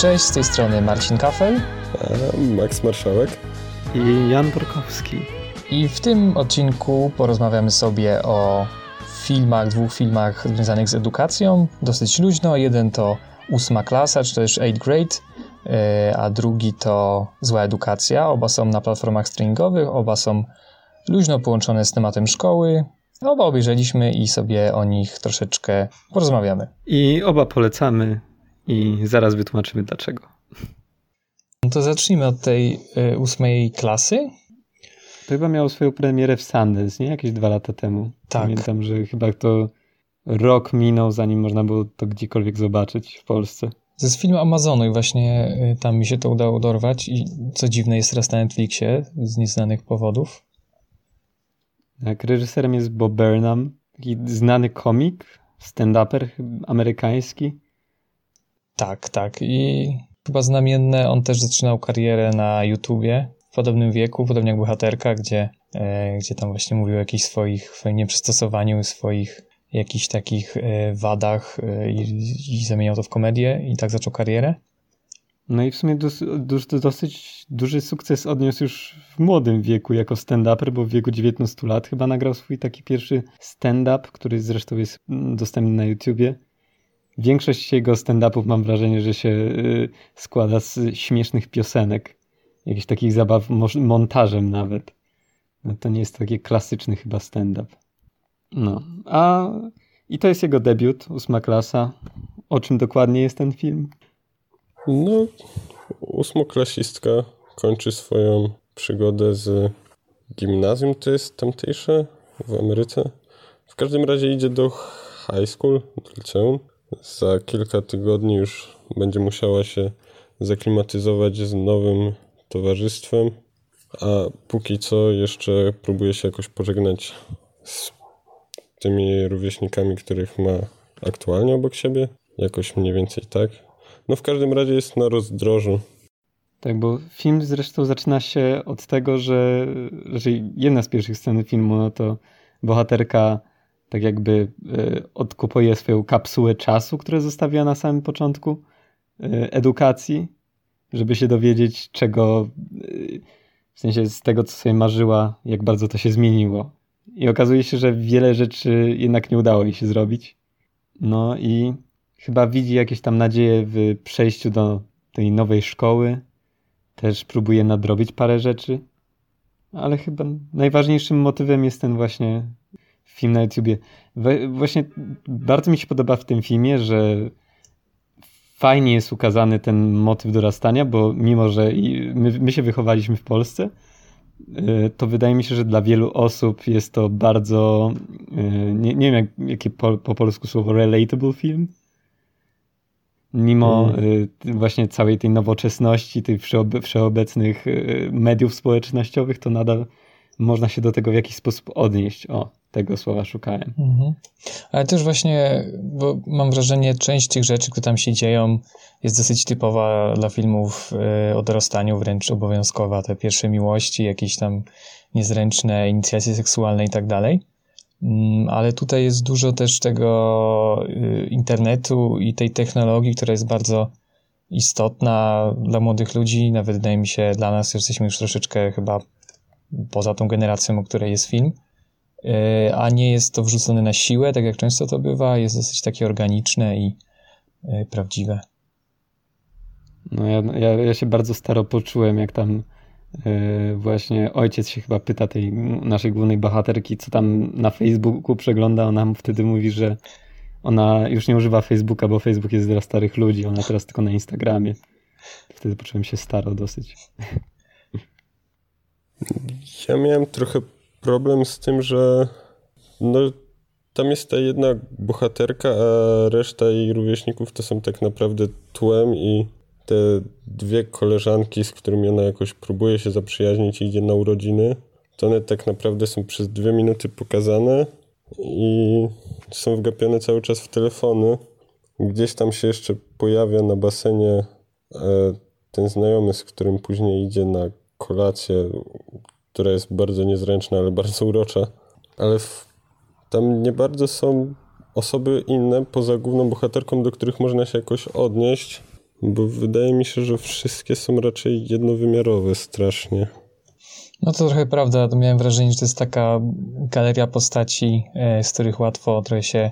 Cześć, z tej strony Marcin Kafel. Max Marszałek. I Jan Borkowski. I w tym odcinku porozmawiamy sobie o filmach, dwóch filmach związanych z edukacją. Dosyć luźno. Jeden to ósma klasa, czy też eighth grade, e, a drugi to zła edukacja. Oba są na platformach streamingowych, oba są luźno połączone z tematem szkoły. Oba obejrzeliśmy i sobie o nich troszeczkę porozmawiamy. I oba polecamy i zaraz wytłumaczymy dlaczego. No to zacznijmy od tej y, ósmej klasy. To chyba miało swoją premierę w Sundance, nie? Jakieś dwa lata temu. Tak. Pamiętam, że chyba to rok minął, zanim można było to gdziekolwiek zobaczyć w Polsce. To jest film Amazonu i właśnie y, tam mi się to udało dorwać i co dziwne jest teraz na Netflixie z nieznanych powodów. Tak, reżyserem jest Bob Burnham, taki znany komik, stand-uper amerykański. Tak, tak i chyba znamienne, on też zaczynał karierę na YouTubie w podobnym wieku, podobnie jak bohaterka, gdzie, e, gdzie tam właśnie mówił o jakichś swoich, nieprzystosowaniu, swoich jakichś takich e, wadach e, i, i zamieniał to w komedię i tak zaczął karierę. No i w sumie dos, dos, dosyć duży sukces odniósł już w młodym wieku jako stand-uper, bo w wieku 19 lat chyba nagrał swój taki pierwszy stand-up, który zresztą jest dostępny na YouTubie. Większość jego stand-upów mam wrażenie, że się y, składa z śmiesznych piosenek, jakichś takich zabaw montażem nawet. No to nie jest taki klasyczny chyba stand-up. No, a i to jest jego debiut, ósma klasa. O czym dokładnie jest ten film? No, ósmoklasistka kończy swoją przygodę z gimnazjum, to jest tamtejsze w Ameryce. W każdym razie idzie do high school, do liceum. Za kilka tygodni już będzie musiała się zaklimatyzować z nowym towarzystwem, a póki co jeszcze próbuje się jakoś pożegnać z tymi rówieśnikami, których ma aktualnie obok siebie. Jakoś mniej więcej tak. No w każdym razie jest na rozdrożu. Tak, bo film zresztą zaczyna się od tego, że, że jedna z pierwszych scen filmu, no to bohaterka tak jakby y, odkupuje swoją kapsułę czasu, które zostawiła na samym początku y, edukacji, żeby się dowiedzieć, czego, y, w sensie z tego, co sobie marzyła, jak bardzo to się zmieniło. I okazuje się, że wiele rzeczy jednak nie udało jej się zrobić. No i chyba widzi jakieś tam nadzieje w przejściu do tej nowej szkoły. Też próbuje nadrobić parę rzeczy. Ale chyba najważniejszym motywem jest ten właśnie film na YouTubie. Właśnie bardzo mi się podoba w tym filmie, że fajnie jest ukazany ten motyw dorastania, bo mimo, że my, my się wychowaliśmy w Polsce, y, to wydaje mi się, że dla wielu osób jest to bardzo, y, nie, nie wiem jak, jakie po, po polsku słowo, relatable film mimo mm. właśnie całej tej nowoczesności, tych wszeobecnych mediów społecznościowych, to nadal można się do tego w jakiś sposób odnieść. O, tego słowa szukałem. Mhm. Ale też właśnie, bo mam wrażenie, część tych rzeczy, które tam się dzieją, jest dosyć typowa dla filmów y, o dorastaniu, wręcz obowiązkowa. Te pierwsze miłości, jakieś tam niezręczne inicjacje seksualne i tak dalej. Mm, ale tutaj jest dużo też tego y, internetu i tej technologii, która jest bardzo istotna dla młodych ludzi. Nawet wydaje mi się, dla nas jesteśmy już troszeczkę chyba poza tą generacją, o której jest film. Y, a nie jest to wrzucone na siłę, tak jak często to bywa. Jest dosyć takie organiczne i y, prawdziwe. No ja, ja, ja się bardzo staro poczułem, jak tam E, właśnie ojciec się chyba pyta tej naszej głównej bohaterki, co tam na Facebooku przegląda. Ona mu wtedy mówi, że ona już nie używa Facebooka, bo Facebook jest dla starych ludzi, ona teraz tylko na Instagramie. Wtedy poczułem się staro dosyć. Ja miałem trochę problem z tym, że no, tam jest ta jedna bohaterka, a reszta jej rówieśników to są tak naprawdę tłem i te dwie koleżanki, z którymi ona jakoś próbuje się zaprzyjaźnić i idzie na urodziny, to one tak naprawdę są przez dwie minuty pokazane i są wgapione cały czas w telefony. Gdzieś tam się jeszcze pojawia na basenie e, ten znajomy, z którym później idzie na kolację, która jest bardzo niezręczna, ale bardzo urocza. Ale w, tam nie bardzo są osoby inne poza główną bohaterką, do których można się jakoś odnieść. Bo wydaje mi się, że wszystkie są raczej jednowymiarowe strasznie. No to trochę prawda. Miałem wrażenie, że to jest taka galeria postaci, e, z których łatwo trochę się,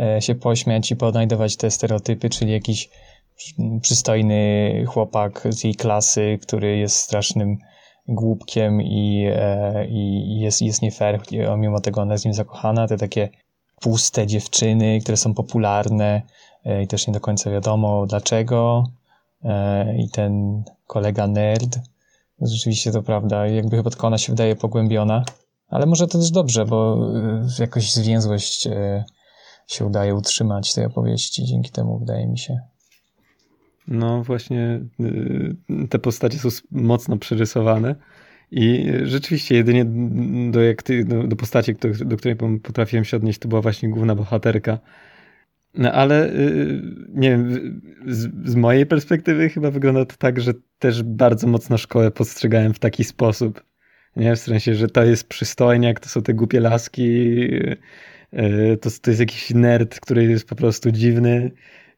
e, się pośmiać i podnajdować te stereotypy, czyli jakiś przystojny chłopak z jej klasy, który jest strasznym głupkiem i, e, i jest, jest nie fair, mimo tego ona jest nim zakochana. Te takie puste dziewczyny, które są popularne i też nie do końca wiadomo dlaczego. I ten kolega nerd, Rzeczywiście to prawda. Jakby chyba tylko ona się wydaje pogłębiona. Ale może to też dobrze, bo jakoś zwięzłość się udaje utrzymać tej opowieści. Dzięki temu wydaje mi się. No właśnie y, te postacie są mocno przerysowane i rzeczywiście jedynie do, jak ty, do, do postaci, do, której potrafiłem się odnieść, to była właśnie główna bohaterka, no ale y, nie wiem, z, z, mojej perspektywy chyba wygląda to tak, że też bardzo mocno szkołę postrzegałem w taki sposób. Nie, w sensie, że to jest przystojniak, to są te głupie laski, y, to, to jest jakiś nerd, który jest po prostu dziwny.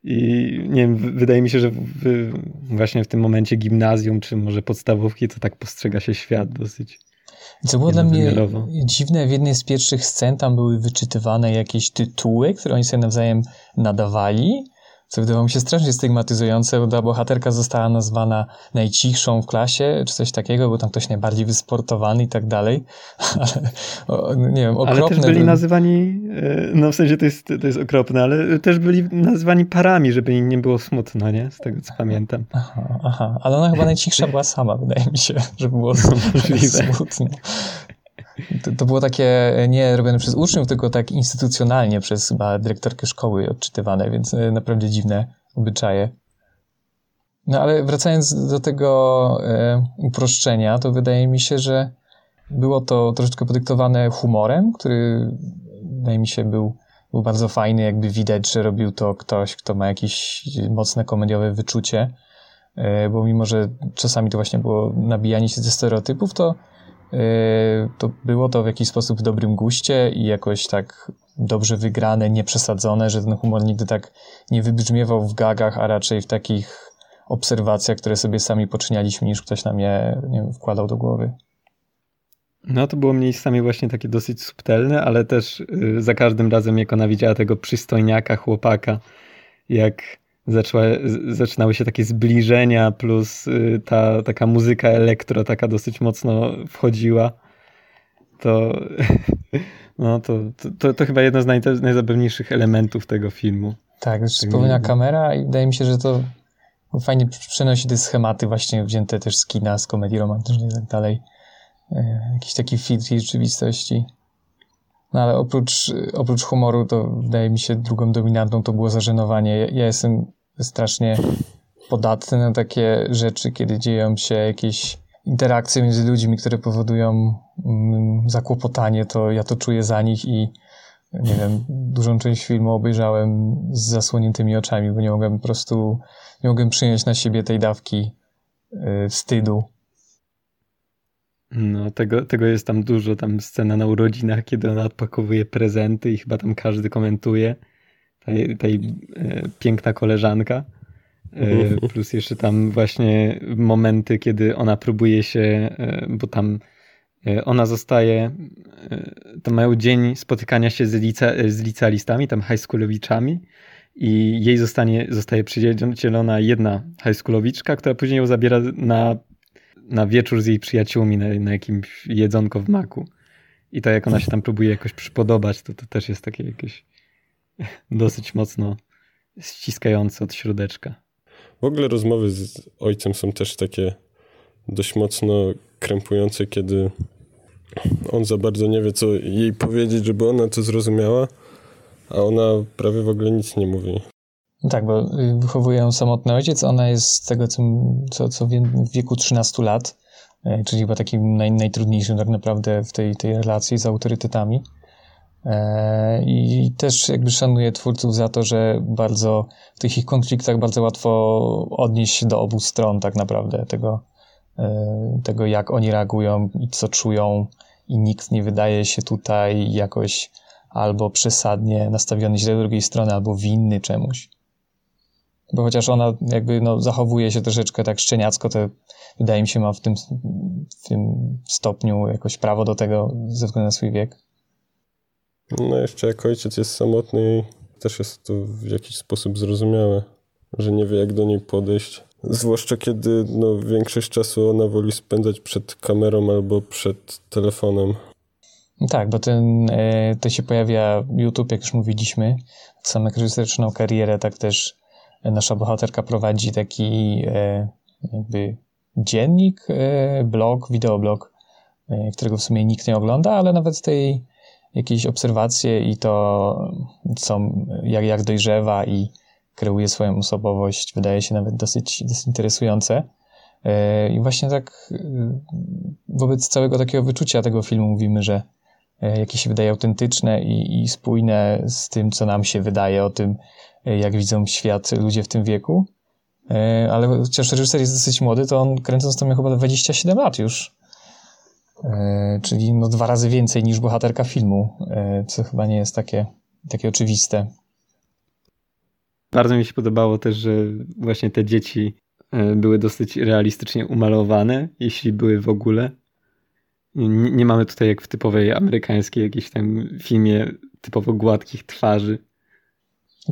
I nie wiem, wydaje mi się, że w, właśnie w tym momencie gimnazjum, czy może podstawówki, to tak postrzega się świat dosyć. Co było dla mnie dziwne, w jednej z pierwszych scen tam były wyczytywane jakieś tytuły, które oni sobie nawzajem nadawali co wydawało mi się strasznie stygmatyzujące, bo ta bohaterka została nazwana najcichszą w klasie, czy coś takiego, bo tam ktoś najbardziej wysportowany i tak dalej, ale o, nie wiem, okropne. Ale też byli by... nazywani, e, no w sensie to jest, to jest okropne, ale też byli nazywani parami, żeby im nie było smutno, nie? Z tego, co pamiętam. Aha, aha. ale ona chyba najcichsza była sama, wydaje mi się, żeby było smutno. To, to, było takie nie robione przez uczniów, tylko tak instytucjonalnie przez chyba dyrektorkę szkoły odczytywane, więc e, naprawdę dziwne obyczaje. No ale wracając do tego e, uproszczenia, to wydaje mi się, że było to troszeczkę podyktowane humorem, który wydaje mi się był, był bardzo fajny, jakby widać, że robił to ktoś, kto ma jakieś mocne komediowe wyczucie, e, bo mimo, że czasami to właśnie było nabijanie się ze stereotypów, to to było to w jakiś sposób w dobrym guście i jakoś tak dobrze wygrane, nieprzesadzone, że ten humor nigdy tak nie wybrzmiewał w gagach, a raczej w takich obserwacjach, które sobie sami poczynialiśmy, niż ktoś nam je wiem, wkładał do głowy. No to było miejscami właśnie takie dosyć subtelne, ale też yy, za każdym razem jak ona widziała tego przystojniaka, chłopaka, jak zaczęła, zaczynały się takie zbliżenia, plus y, ta taka muzyka elektro taka dosyć mocno wchodziła, to, no, to, to, to chyba jedno z naj, najzabawniejszych elementów tego filmu. Tak, wspomniana kamera i wydaje mi się, że to fajnie przenosi te schematy właśnie wzięte też z kina, z komedii romantycznej i tak dalej. E, jakiś taki filtr rzeczywistości. No ale oprócz, oprócz humoru, to wydaje mi się drugą dominantą to było zażenowanie. Ja, ja jestem strasznie podatny na takie rzeczy, kiedy dzieją się jakieś interakcje między ludźmi, które powodują mm, zakłopotanie, to ja to czuję za nich i nie wiem, dużą część filmu obejrzałem z zasłoniętymi oczami, bo nie mogłem po prostu, nie mogłem przyjąć na siebie tej dawki y, wstydu no, tego, tego jest tam dużo, tam scena na urodzinach, kiedy ona odpakowuje prezenty i chyba tam każdy komentuje. Tej, tej e, piękna koleżanka. E, plus jeszcze tam właśnie momenty, kiedy ona próbuje się, e, bo tam e, ona zostaje, e, to mają dzień spotykania się z, lice, z licealistami, tam high schoolowiczami i jej zostanie, zostaje przydzielona jedna high schoolowiczka, która później ją zabiera na na wieczór z jej przyjaciółmi na, na jakimś jedzonko w maku. I to jak ona się tam próbuje jakoś przypodobać, to to też jest takie jakieś dosyć mocno ściskające od środeczka. W ogóle rozmowy z ojcem są też takie dość mocno krępujące, kiedy on za bardzo nie wie, co jej powiedzieć, żeby ona to zrozumiała, a ona prawie w ogóle nic nie mówi. No tak, bo y, wychowuje ją samotny ojciec, ona jest z tego, co, co, co w wieku 13 lat, e, czyli chyba takim naj, najtrudniejszym tak naprawdę w tej, tej relacji z autorytetami. E, I też jakby szanuję twórców za to, że bardzo w tych ich konfliktach bardzo łatwo odnieść się do obu stron tak naprawdę tego, e, tego jak oni reagują i co czują i nikt nie wydaje się tutaj jakoś albo przesadnie nastawiony źle do drugiej strony, albo winny czemuś. Bo chociaż ona jakby no, zachowuje się troszeczkę tak szczeniacko, to wydaje mi się ma w tym, w tym stopniu jakoś prawo do tego ze względu na swój wiek. No jeszcze jak ojciec jest samotny też jest to w jakiś sposób zrozumiałe, że nie wie jak do niej podejść. Zwłaszcza kiedy no, większość czasu ona woli spędzać przed kamerą albo przed telefonem. Tak, bo ten, e, to się pojawia YouTube, jak już mówiliśmy. Samo jak reżyseryczną karierę, tak też nasza bohaterka prowadzi taki e, jakby dziennik, e, blog, wideoblog, którego w sumie nikt nie ogląda, ale nawet tej jakieś obserwacje i to, co, jak, jak dojrzewa i kreuje swoją osobowość, wydaje się nawet dosyć, dosyć interesujące. I właśnie tak wobec całego takiego wyczucia tego filmu mówimy, że E, jakie się wydaje autentyczne i, i spójne z tym, co nam się wydaje o tym, e, jak widzą świat ludzie w tym wieku. E, ale chociaż reżyser jest dosyć młody, to on kręcąc to miał chyba 27 lat już. Czyli no dwa razy więcej niż bohaterka filmu, co chyba nie jest takie, takie oczywiste. Bardzo mi się podobało też, że właśnie te dzieci były dosyć realistycznie umalowane, jeśli były w ogóle. Nie, nie, mamy tutaj jak w typowej amerykańskiej jakiejś tam filmie typowo gładkich twarzy.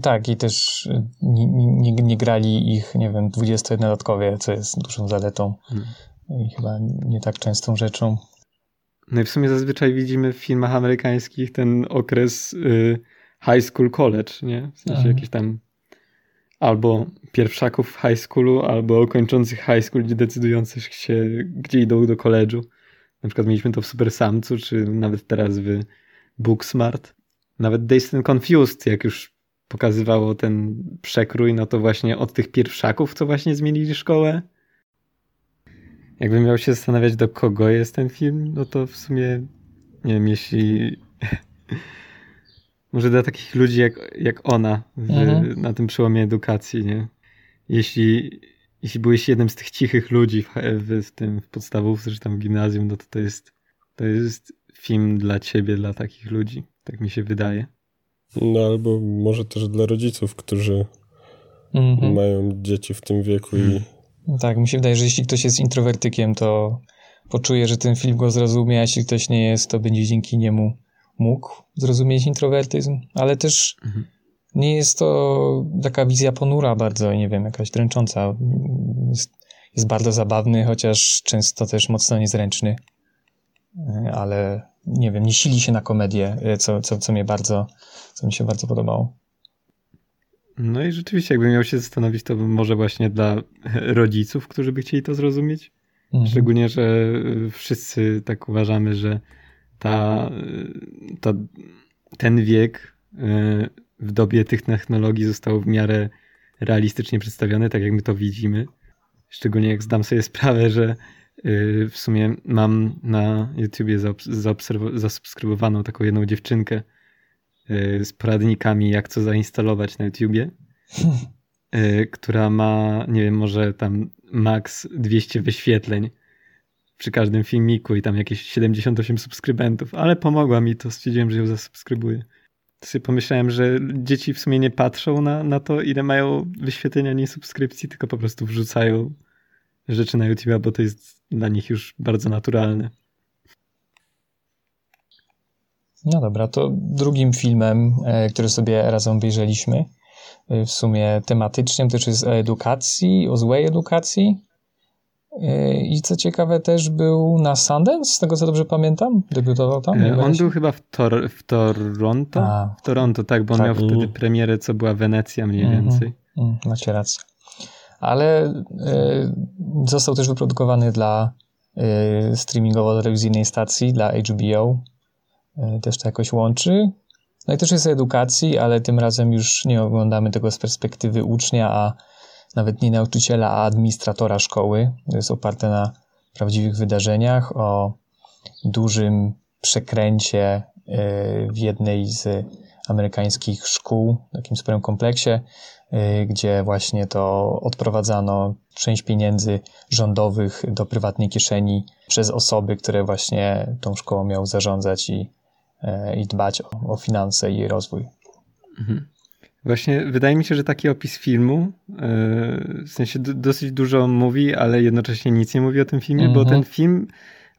Tak, i też nie, nie, nie grali ich, nie wiem, 21-latkowie, co jest dużą zaletą hmm. i chyba nie tak częstą rzeczą. No i w sumie zazwyczaj widzimy w filmach amerykańskich ten okres y, high school college, nie? W sensie mhm. jakieś tam albo pierwszaków w high schoolu, albo kończących high school, decydujących się, gdzie idą do koledżu. Na przykład mieliśmy to w Super Samcu, czy nawet teraz w Booksmart. Nawet Dazed and Confused, jak już pokazywało ten przekrój, no to właśnie od tych pierwszaków, co właśnie zmienili szkołę. Jakbym miał się zastanawiać, do kogo jest ten film, no to w sumie, nie wiem, jeśli... Może dla takich ludzi jak, jak ona w, mhm. na tym przełomie edukacji, nie? Jeśli jeśli byłeś jednym z tych cichych ludzi w, w, w tym w podstawówce czy tam w gimnazjum, no to to jest, to jest film dla ciebie, dla takich ludzi. Tak mi się wydaje. No albo może też dla rodziców, którzy mhm. mają dzieci w tym wieku i... Tak, mi się wydaje, że jeśli ktoś jest introwertykiem, to poczuje, że ten film go zrozumie, a jeśli ktoś nie jest, to będzie dzięki niemu mógł zrozumieć introwertyzm, ale też mhm nie jest to taka wizja ponura bardzo, nie wiem, jakaś dręcząca. Jest, jest bardzo zabawny, chociaż często też mocno niezręczny, ale nie wiem, nie sili się na komedię, co, co, co mnie bardzo, co mi się bardzo podobało. No i rzeczywiście, jakbym miał się zastanowić, to może właśnie dla rodziców, którzy by chcieli to zrozumieć. Mhm. Szczególnie, że wszyscy tak uważamy, że ta, ta, ten wiek y, w dobie tych technologii został w miarę realistycznie przedstawiony, tak jak my to widzimy. Szczególnie jak zdam sobie sprawę, że y, w sumie mam na YouTubie zasubskrybowaną taką jedną dziewczynkę z poradnikami, jak co zainstalować na YouTubie, y, która ma, nie wiem, może tam max 200 wyświetleń przy każdym filmiku i tam jakieś 78 subskrybentów, ale pomogła mi to, stwierdziłem, że ją zasubskrybuję sobie pomyślałem, że dzieci w sumie nie patrzą na, na to, ile mają wyświetlenia, nie subskrypcji, tylko po prostu wrzucają rzeczy na YouTube, bo to jest dla nich już bardzo naturalne. No dobra, to drugim filmem, e, który sobie razem obejrzeliśmy, e, w sumie tematycznie, też jest o edukacji, o złej edukacji, i co ciekawe, też był na Sundance, z tego co dobrze pamiętam. Debiutował tam. E, on był chyba w, Tor w Toronto. A, w Toronto, tak, bo on tak. miał wtedy premierę, co była Wenecja mniej mm -hmm. więcej. Mm, macie rację. Ale y, został też wyprodukowany dla y, streamingowo-telewizyjnej stacji, dla HBO. Y, też to jakoś łączy. No i też jest edukacji, ale tym razem już nie oglądamy tego z perspektywy ucznia, a nawet nie nauczyciela, a administratora szkoły. To jest oparte na prawdziwych wydarzeniach, o dużym przekręcie e, w jednej z amerykańskich szkół, w takim sporym kompleksie, e, gdzie właśnie to odprowadzano część pieniędzy rządowych do prywatnej kieszeni przez osoby, które właśnie tą szkołą miały zarządzać i, e, i dbać o, o finanse i rozwój. Mhm. Właśnie wydaje mi się, że taki opis filmu yy, w sensie dosyć dużo mówi, ale jednocześnie nic nie mówi o tym filmie, bo ten mhm. film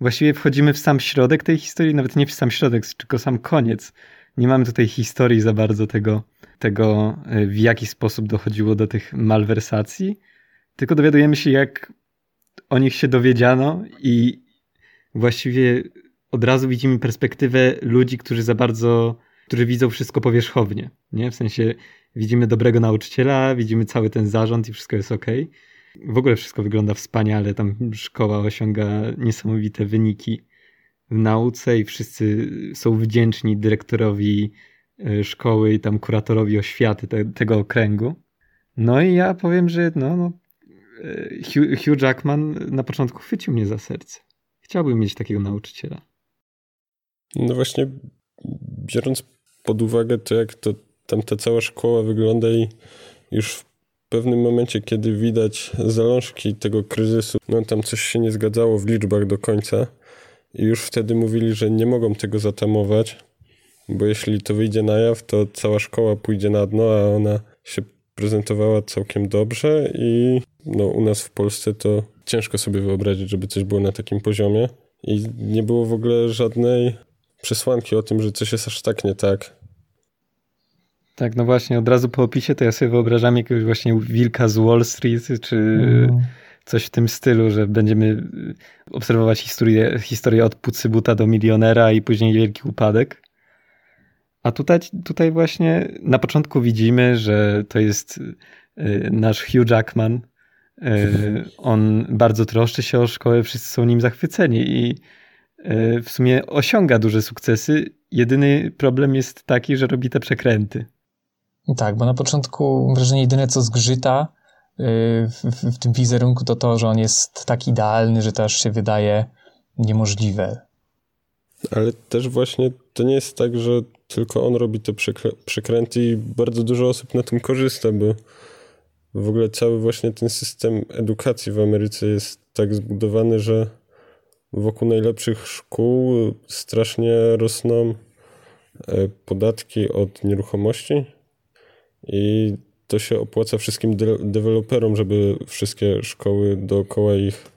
właściwie wchodzimy w sam środek tej historii, nawet nie w sam środek, tylko sam koniec. Nie mamy tutaj historii za bardzo tego, tego yy, w jaki sposób dochodziło do tych malwersacji, tylko dowiadujemy się, jak o nich się dowiedziano i właściwie od razu widzimy perspektywę ludzi, którzy za bardzo którzy widzą wszystko powierzchownie, nie? W sensie widzimy dobrego nauczyciela, widzimy cały ten zarząd i wszystko jest ok. W ogóle wszystko wygląda wspaniale, tam szkoła osiąga niesamowite wyniki w nauce i wszyscy są wdzięczni dyrektorowi e, szkoły i tam kuratorowi oświaty te, tego okręgu. No i ja powiem, że no, no e, Hugh, Hugh Jackman na początku chwycił mnie za serce. Chciałbym mieć takiego nauczyciela. No właśnie, biorąc pod uwagę to, jak to tam ta cała szkoła wygląda i już w pewnym momencie, kiedy widać zalążki tego kryzysu, no tam coś się nie zgadzało w liczbach do końca i już wtedy mówili, że nie mogą tego zatamować, bo jeśli to wyjdzie na jaw, to cała szkoła pójdzie na dno, a ona się prezentowała całkiem dobrze i no, u nas w Polsce to ciężko sobie wyobrazić, żeby coś było na takim poziomie i nie było w ogóle żadnej przesłanki o tym, że coś jest aż tak nie tak. Tak, no właśnie, od razu po opisie to ja sobie wyobrażam jakiegoś właśnie wilka z Wall Street, czy mm. coś w tym stylu, że będziemy obserwować historię, historię od pucybuta do milionera i później wielki upadek. A tutaj, tutaj właśnie na początku widzimy, że to jest y, nasz Hugh Jackman. Y, on bardzo troszczy się o szkołę, wszyscy są nim zachwyceni i y, w sumie osiąga duże sukcesy. Jedyny problem jest taki, że robi te przekręty. Tak, bo na początku mam wrażenie jedyne co zgrzyta w, w, w tym wizerunku to to, że on jest tak idealny, że to aż się wydaje niemożliwe. Ale też właśnie to nie jest tak, że tylko on robi te przekręty i bardzo dużo osób na tym korzysta, bo w ogóle cały właśnie ten system edukacji w Ameryce jest tak zbudowany, że wokół najlepszych szkół strasznie rosną e, podatki od nieruchomości i to się opłaca wszystkim de deweloperom, żeby wszystkie szkoły dookoła ich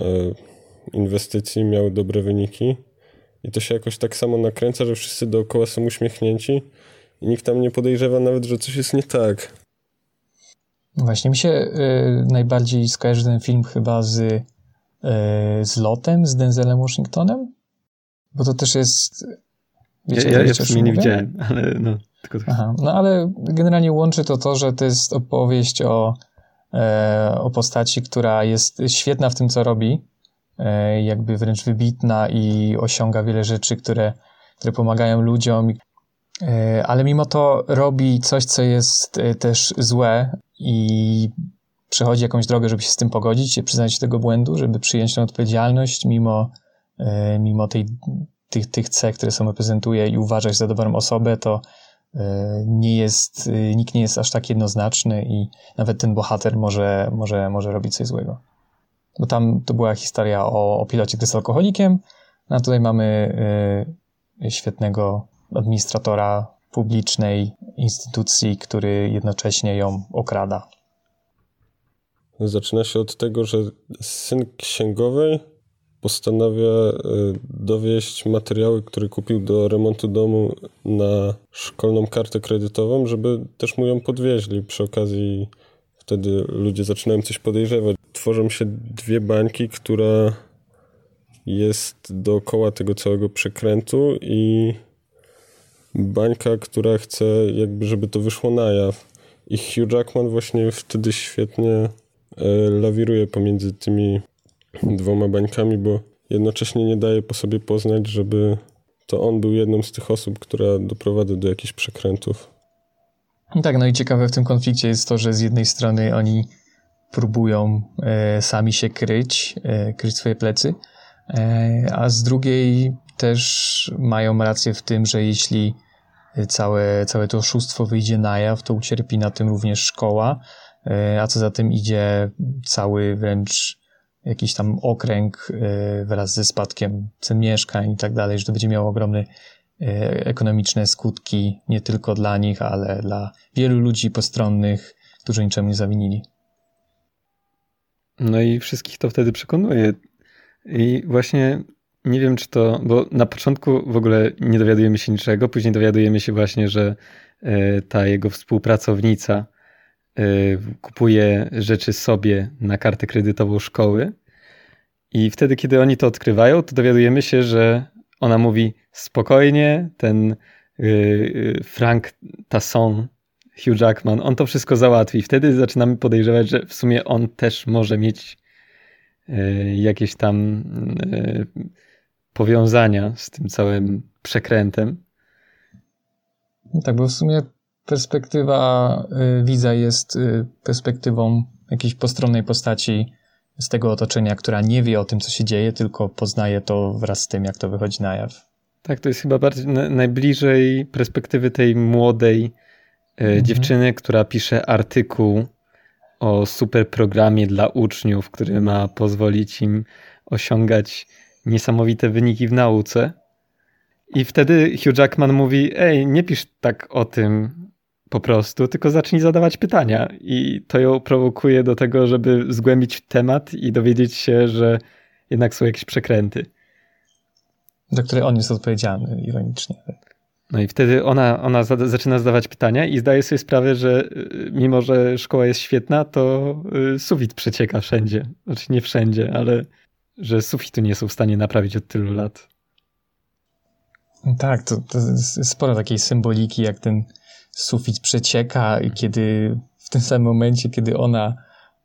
e, inwestycji miały dobre wyniki. I to się jakoś tak samo nakręca, że wszyscy dookoła są uśmiechnięci i nikt tam nie podejrzewa nawet, że coś jest nie tak. Właśnie mi się y, najbardziej skojarzy ten film chyba z, z Lotem, z Denzelem Washingtonem, bo to też jest... Wiecie, ja, ja, ja w sumie nie widziałem, ale no... Tylko... Aha, no ale generalnie łączy to to, że to jest opowieść o, e, o postaci, która jest świetna w tym, co robi, E, jakby wręcz wybitna i osiąga wiele rzeczy, które, które pomagają ludziom, e, ale mimo to robi coś, co jest e, też złe i przechodzi jakąś drogę, żeby się z tym pogodzić, się przyznać się tego błędu, żeby przyjąć tę odpowiedzialność mimo, mimo tej, tych, tych cech, które sobie prezentuje i uważać za dobrą osobę, to nie jest, nikt nie jest aż tak jednoznaczny i nawet ten bohater może, może, może robić coś złego bo tam to była historia o, o pilocie, który jest alkoholikiem, no a tutaj mamy świetnego administratora publicznej instytucji, który jednocześnie ją okrada. Zaczyna się od tego, że syn księgowej postanawia y, dowieść materiały, które kupił do remontu domu na szkolną kartę kredytową, żeby też mu ją podwieźli. Przy okazji wtedy ludzie zaczynają coś podejrzewać tworzą się dwie bańki, która jest dookoła tego całego przekrętu i bańka, która chce jakby, żeby to wyszło na jaw. I Hugh Jackman właśnie wtedy świetnie e, lawiruje pomiędzy tymi dwoma bańkami, bo jednocześnie nie daje po sobie poznać, żeby to on był jedną z tych osób, która doprowadza do jakichś przekrętów. Tak, no i ciekawe w tym konflikcie jest to, że z jednej strony oni próbują e, sami się kryć, e, kryć swoje plecy, e, a z drugiej też mają rację w tym, że jeśli całe, całe to oszustwo wyjdzie na jaw, to ucierpi na tym również szkoła, a co za tym idzie cały wręcz jakiś tam okręg wraz ze spadkiem cen mieszkań i tak dalej, że to będzie miało ogromny ekonomiczne skutki nie tylko dla nich, ale dla wielu ludzi postronnych, którzy niczemu nie zawinili. No i wszystkich to wtedy przekonuje. I właśnie nie wiem, czy to, bo na początku w ogóle nie dowiadujemy się niczego, później dowiadujemy się właśnie, że e, ta jego współpracownica e, kupuje rzeczy sobie na kartę kredytową szkoły. I wtedy, kiedy oni to odkrywają, to dowiadujemy się, że ona mówi spokojnie, ten e, Frank Tasson, Hugh Jackman, on to wszystko załatwi. Wtedy zaczynamy podejrzewać, że w sumie on też może mieć jakieś tam powiązania z tym całym przekrętem. Tak, bo w sumie perspektywa y, widza jest y, perspektywą jakiejś postronnej postaci z tego otoczenia, która nie wie o tym, co się dzieje, tylko poznaje to wraz z tym, jak to wychodzi na jaw. Tak, to jest chyba bardziej najbliżej perspektywy tej młodej y, mhm. dziewczyny, która pisze artykuł o super programie dla uczniów, który ma pozwolić im osiągać niesamowite wyniki w nauce. I wtedy Hugh Jackman mówi: Ej, nie pisz tak o tym po prostu, tylko zacznij zadawać pytania. I to ją prowokuje do tego, żeby zgłębić temat i dowiedzieć się, że jednak są jakieś przekręty. Za które on jest odpowiedzialny, ironicznie. No i wtedy ona, ona zaczyna zadawać pytania i zdaje sobie sprawę, że y, mimo, że szkoła jest świetna, to y, sufit przecieka wszędzie. Znaczy nie wszędzie, ale że sufitu nie są w stanie naprawić od tylu lat. Tak, to, to jest sporo takiej symboliki, jak ten sufit przecieka kiedy w tym samym momencie, kiedy ona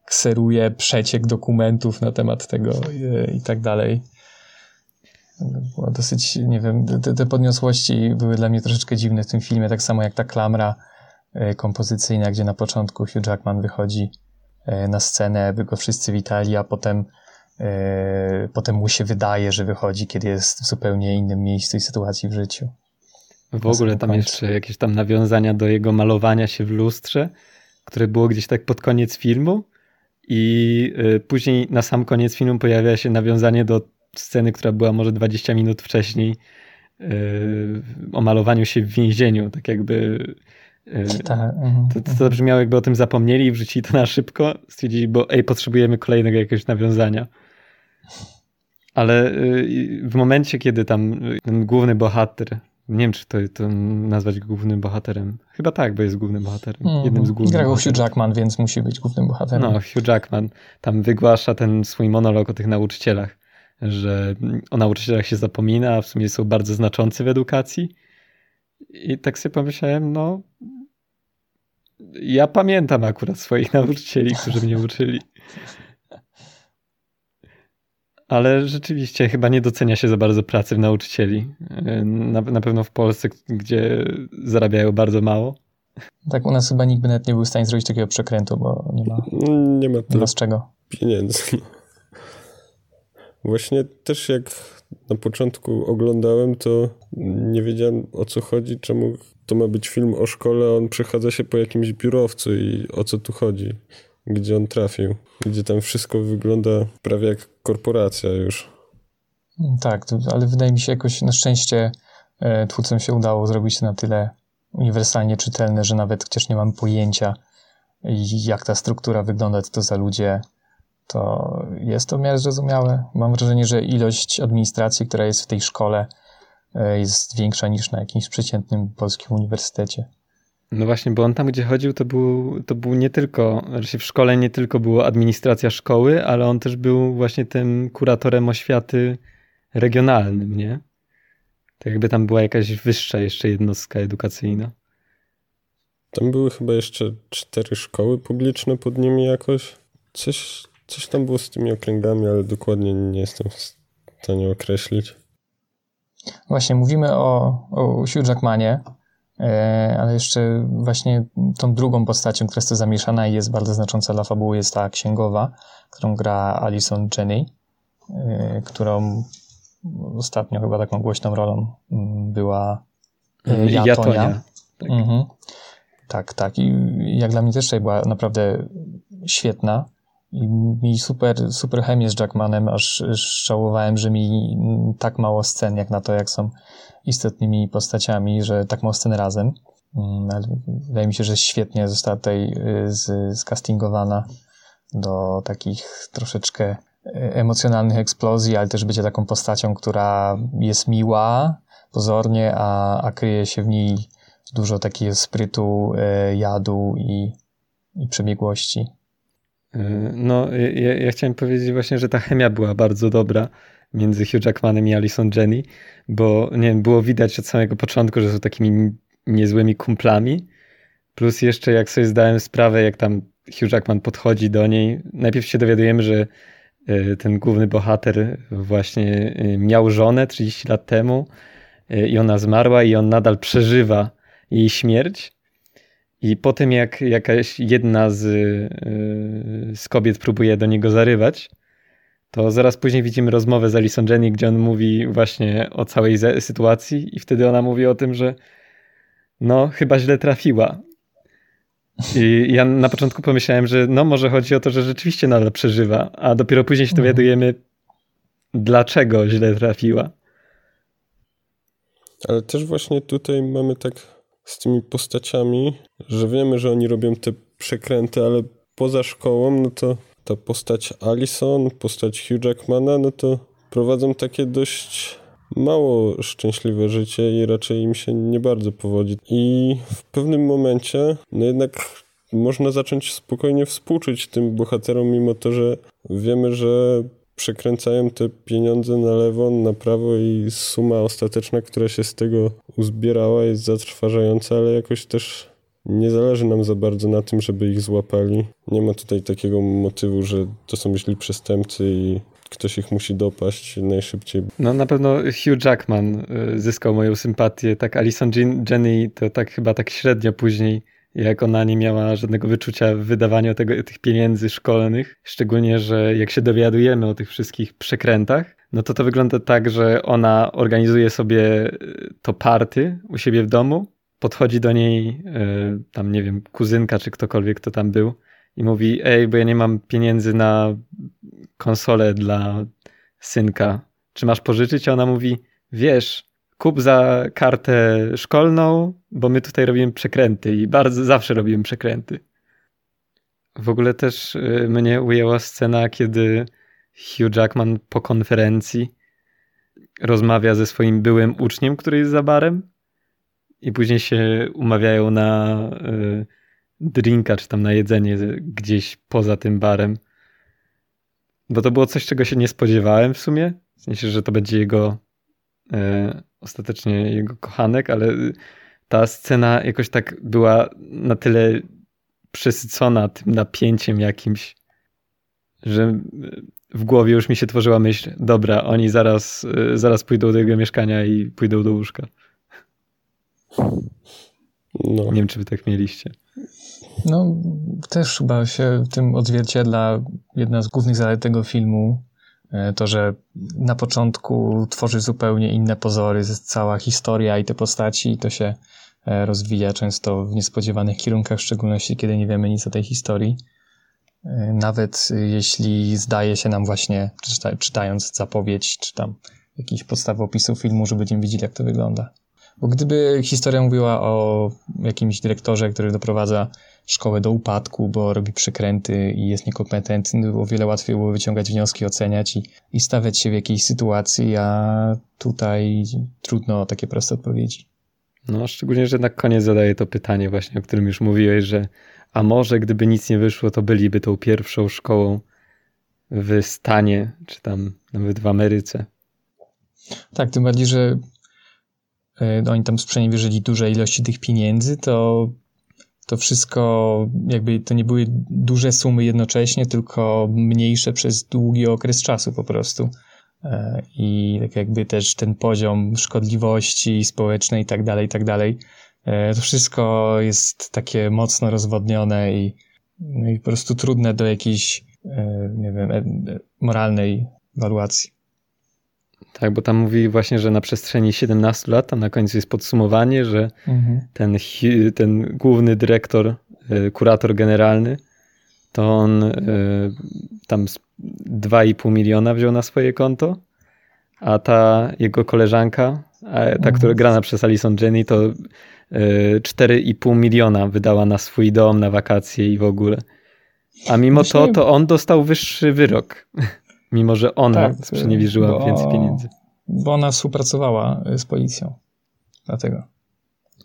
kseruje przeciek dokumentów na temat tego i, e, i tak dalej. Było dosyć, nie wiem, te, te, podniosłości były dla mnie troszeczkę dziwne w tym filmie, tak samo jak ta klamra e, kompozycyjna, gdzie na początku Hugh Jackman wychodzi e, na scenę, by go wszyscy witali, a potem potem mu się wydaje, że wychodzi, kiedy jest w zupełnie innym miejscu i sytuacji w życiu. W ogóle tam jeszcze jakieś tam nawiązania do jego malowania się w lustrze, które było gdzieś tak pod koniec filmu. I e, później na sam koniec filmu pojawia się nawiązanie do sceny, która była może 20 minut wcześniej e, o malowaniu się w więzieniu, tak jakby tak, mhm, to, to, to brzmiało jakby o tym zapomnieli i wrzucili to na szybko, stwierdzili, bo ej, potrzebujemy kolejnego jakiegoś nawiązania. Ale y, w momencie, kiedy tam ten główny bohater, nie wiem, czy to, to nazwać głównym bohaterem. Chyba tak, bo jest głównym bohaterem. Mm, jednym z głównych. Grał Hugh Jackman, więc musi być głównym bohaterem. No, Hugh Jackman tam wygłasza ten swój monolog o tych nauczycielach, że o nauczycielach się zapomina, a w sumie są bardzo znaczący w edukacji. I tak sobie pomyślałem, no. Ja pamiętam akurat swoich nauczycieli, którzy mnie uczyli. Ale rzeczywiście chyba nie docenia się za bardzo pracy w nauczycieli. Na, na pewno w Polsce, gdzie zarabiają bardzo mało. Tak, u nas chyba nikt by nawet nie był w stanie zrobić takiego przekrętu, bo nie ma, nie ma, nie ma z czego. Pieniędzy. Właśnie też jak na początku oglądałem, to nie wiedziałem o co chodzi, czemu to ma być film o szkole, a on przechadza się po jakimś biurowcu i o co tu chodzi gdzie on trafił, gdzie tam wszystko wygląda prawie jak korporacja już. Tak, ale wydaje mi się jakoś na szczęście e, twórcom się udało zrobić to na tyle uniwersalnie czytelne, że nawet chociaż nie mam pojęcia, jak ta struktura wygląda, co to za ludzie, to jest to w miarę zrozumiałe. Mam wrażenie, że ilość administracji, która jest w tej szkole, e, jest większa niż na jakimś przeciętnym polskim uniwersytecie. No właśnie, bo on tam, gdzie chodził, to był, to był nie tylko, znaczy w szkole nie tylko była administracja szkoły, ale on też był właśnie tym kuratorem oświaty regionalnym, nie? Tak jakby tam była jakaś wyższa jeszcze jednostka edukacyjna. Tam były chyba jeszcze cztery szkoły publiczne pod nimi jakoś. Coś, coś tam było z tymi okręgami, ale dokładnie nie jestem w stanie określić. Właśnie, mówimy o, o Hugh Jackmanie, ale jeszcze właśnie tą drugą postacią, która jest to zamieszana i jest bardzo znacząca dla fabuły, jest ta księgowa, którą gra Alison Jenny, e, którą ostatnio chyba taką głośną rolą mm, była e, Jatonia. Jatonia. Tak. Mhm. tak, tak. I jak dla mnie też była naprawdę świetna. I mi super, super chemię z Jackmanem, aż żałowałem, że mi tak mało scen, jak na to, jak są istotnymi postaciami, że tak mało scen razem. Mm, wydaje mi się, że świetnie została tutaj y, skastingowana do takich troszeczkę y, emocjonalnych eksplozji, ale też będzie taką postacią, która jest miła pozornie, a, a kryje się w niej dużo takiego sprytu, y, jadu i, i przebiegłości. No, ja, ja, chciałem powiedzieć właśnie, że ta chemia była bardzo dobra między Hugh Jackmanem i Alison Jenny, bo nie wiem, było widać od samego początku, że są takimi niezłymi kumplami. Plus jeszcze jak sobie zdałem sprawę, jak tam Hugh Jackman podchodzi do niej, najpierw się dowiadujemy, że e, ten główny bohater właśnie e, miał żonę 30 lat temu e, i ona zmarła i on nadal przeżywa jej śmierć. I po tym jak jakaś jedna z, z kobiet próbuje do niego zarywać, to zaraz później widzimy rozmowę z Alison Jenny, gdzie on mówi właśnie o całej sytuacji i wtedy ona mówi o tym, że no chyba źle trafiła. I ja na początku pomyślałem, że no może chodzi o to, że rzeczywiście nadal przeżywa, a dopiero później się dowiadujemy, dlaczego źle trafiła. Ale też właśnie tutaj mamy tak z tymi postaciami, że wiemy, że oni robią te przekręty, ale poza szkołą, no to ta postać Alison, postać Hugh Jackmana, no to prowadzą takie dość mało szczęśliwe życie i raczej im się nie bardzo powodzi. I w pewnym momencie, no jednak można zacząć spokojnie współczuć tym bohaterom, mimo to, że wiemy, że przekręcają te pieniądze na lewo, na prawo i suma ostateczna, która się z tego uzbierała jest zatrważająca, ale jakoś też nie zależy nam za bardzo na tym, żeby ich złapali. Nie ma tutaj takiego motywu, że to są źli przestępcy i ktoś ich musi dopaść najszybciej. No na pewno Hugh Jackman y, zyskał moją sympatię, tak Alison Jenny to tak chyba tak średnio później, jak ona nie miała żadnego wyczucia w wydawaniu tego, tych pieniędzy szkolnych, szczególnie, że jak się dowiadujemy o tych wszystkich przekrętach, no to to wygląda tak, że ona organizuje sobie y, to party u siebie w domu, podchodzi do niej y, tam, nie wiem, kuzynka czy ktokolwiek, kto tam był i mówi, ej, bo ja nie mam pieniędzy na konsolę dla synka. Czy masz pożyczyć? A ona mówi, wiesz, kup za kartę szkolną, bo my tutaj robimy przekręty i bardzo zawsze robimy przekręty. W ogóle też y, mnie ujęła scena, kiedy Hugh Jackman po konferencji rozmawia ze swoim byłym uczniem, który jest za barem i później się umawiają na y, drinka czy tam na jedzenie gdzieś poza tym barem. Bo to było coś, czego się nie spodziewałem w sumie. W sensie, że to będzie jego e, ostatecznie jego kochanek, ale ta scena jakoś tak była na tyle przesycona tym napięciem jakimś, że w głowie już mi się tworzyła myśl, dobra, oni zaraz, zaraz pójdą do jego mieszkania i pójdą do łóżka. No. Nie wiem, czy wy tak mieliście. No, też chyba się tym odzwierciedla jedna z głównych zalet tego filmu, to, że na początku tworzy zupełnie inne pozory, cała historia i te postaci, to się e, rozwija często w niespodziewanych kierunkach, w szczególności kiedy nie wiemy nic o tej historii. E, nawet jeśli zdaje się nam właśnie, czytając zapowiedź, czy tam jakiś podstaw opisu filmu, że będziemy widzieli, jak to wygląda. Bo gdyby historia mówiła o jakimś dyrektorze, który doprowadza szkołę do upadku, bo robi przekręty i jest niekompetentny, o wiele łatwiej było wyciągać wnioski, oceniać i, i stawiać się w jakiejś sytuacji, a tutaj trudno o takie proste odpowiedzi. No, szczególnie, że na koniec zadaję to pytanie właśnie, o którym już mówiłeś, że a może gdyby nic nie wyszło, to byliby tą pierwszą szkołą w Stanie, czy tam nawet w Ameryce. Tak, tym bardziej, że oni tam sprzeniewierzyli duże ilości tych pieniędzy, to to wszystko jakby to nie były duże sumy jednocześnie, tylko mniejsze przez długi okres czasu po prostu. E, I tak jakby też ten poziom szkodliwości społecznej i tak dalej, i tak dalej. E, to wszystko jest takie mocno rozwodnione i, no i po prostu trudne do jakiejś, nie wiem, moralnej ewaluacji. Tak, bo tam mówi właśnie, że na przestrzeni 17 lat, a na końcu jest podsumowanie, że mhm. ten, ten główny dyrektor, e, kurator generalny, to on y, tam 2,5 miliona wziął na swoje konto, a ta jego koleżanka, ta, mhm. która grana przez Alison Jenny, to 4,5 miliona wydała na swój dom, na wakacje i w ogóle. A mimo to, to on dostał wyższy wyrok. mimo, że ona tak, sprzeniewierzyła bo, więcej pieniędzy. Bo ona współpracowała z policją. Dlatego.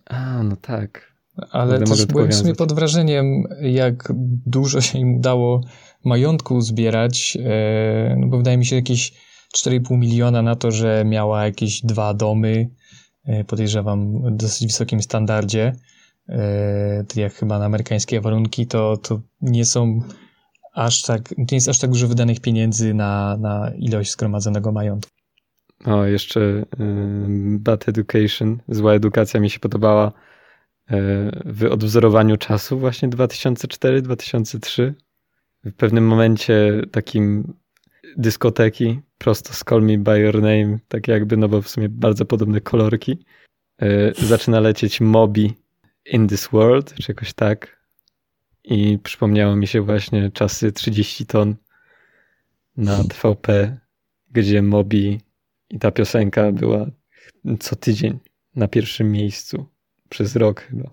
A, no tak. Ale też byłem w sumie pod wrażeniem, jak dużo się im udało majątku zbierać, e, no bo wydaje mi się jakieś 4,5 miliona na to, że miała jakieś dwa domy, e, podejrzewam w dosyć wysokim standardzie, jak chyba na amerykańskie warunki, to, to nie są aż tak, nie jest aż tak dużo wydanych pieniędzy na, na ilość zgromadzonego majątku. O, jeszcze y, Bad Education, zła edukacja mi się podobała w odwzorowaniu czasu właśnie 2004-2003. W pewnym momencie takim dyskoteki prosto z Call Me By Your Name, tak jakby, no bo w sumie bardzo podobne kolorki. E, zaczyna lecieć Mobi In This World, czy jakoś tak. I przypomniało mi się właśnie czasy 30 ton na TVP, gdzie Mobi i ta piosenka była co tydzień na pierwszym miejscu przez rok chyba.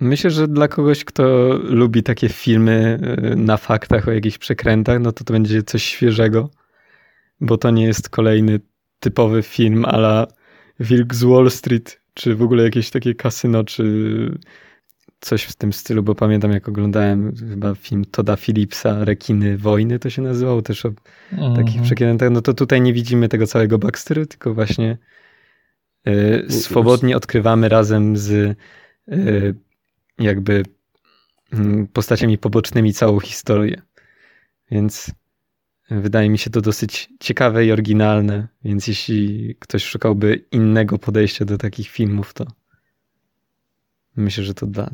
Myślę, że dla kogoś, kto lubi takie filmy y, na faktach o jakichś przekrętach, no to to będzie coś świeżego, bo to nie jest kolejny typowy film ala Wilk z Wall Street, czy w ogóle jakieś takie kasyno, czy coś w tym stylu, bo pamiętam jak oglądałem chyba film Toda Phillipsa, Rekiny Wojny to się nazywało, też o mm -hmm. takich przekrętach, no to tutaj nie widzimy tego całego backstory, tylko właśnie Y, swobodnie odkrywamy razem z y, jakby mm, postaciami pobocznymi całą historię. Więc wydaje mi się to dosyć ciekawe i oryginalne, więc jeśli ktoś szukałby innego podejścia do takich filmów, to myślę, że to dla,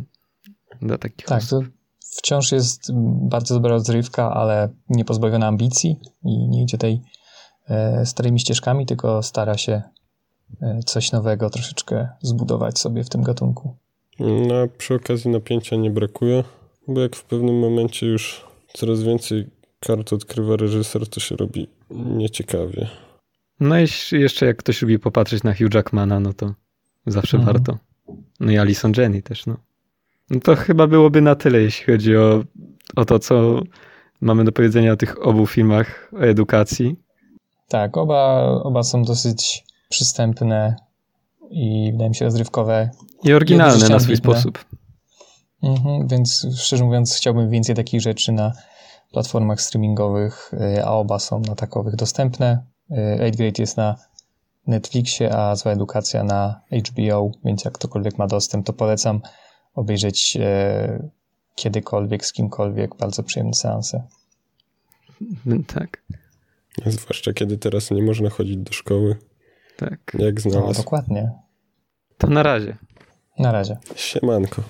dla takich Tak, osób. to wciąż jest bardzo dobra rozrywka, ale nie pozbawiona ambicji i nie idzie tej e, starymi ścieżkami, tylko stara się E, coś nowego troszeczkę zbudować sobie w tym gatunku. No, przy okazji napięcia nie brakuje, bo jak w pewnym momencie już coraz więcej kart odkrywa reżyser, to się robi nieciekawie. No i jeszcze jak ktoś lubi popatrzeć na Hugh Jackmana, no to zawsze mhm. warto. No i Alison Jenny też, no. No to chyba byłoby na tyle, jeśli chodzi o, o to, co mamy do powiedzenia o tych obu filmach o edukacji. Tak, oba, oba są dosyć przystępne i wydaje mi się rozrywkowe. I oryginalne na swój sposób. Mhm, więc szczerze mówiąc chciałbym więcej takich rzeczy na platformach streamingowych, y, a oba są na takowych dostępne. 8 y, Grade jest na Netflixie, a Zła Edukacja na HBO, więc jak ktokolwiek ma dostęp, to polecam obejrzeć e, kiedykolwiek, z kimkolwiek. Bardzo przyjemne seanse. Tak. Zwłaszcza kiedy teraz nie można chodzić do szkoły. Tak. Jak znalazł. No, dokładnie. To na razie. Na razie. Siemanko.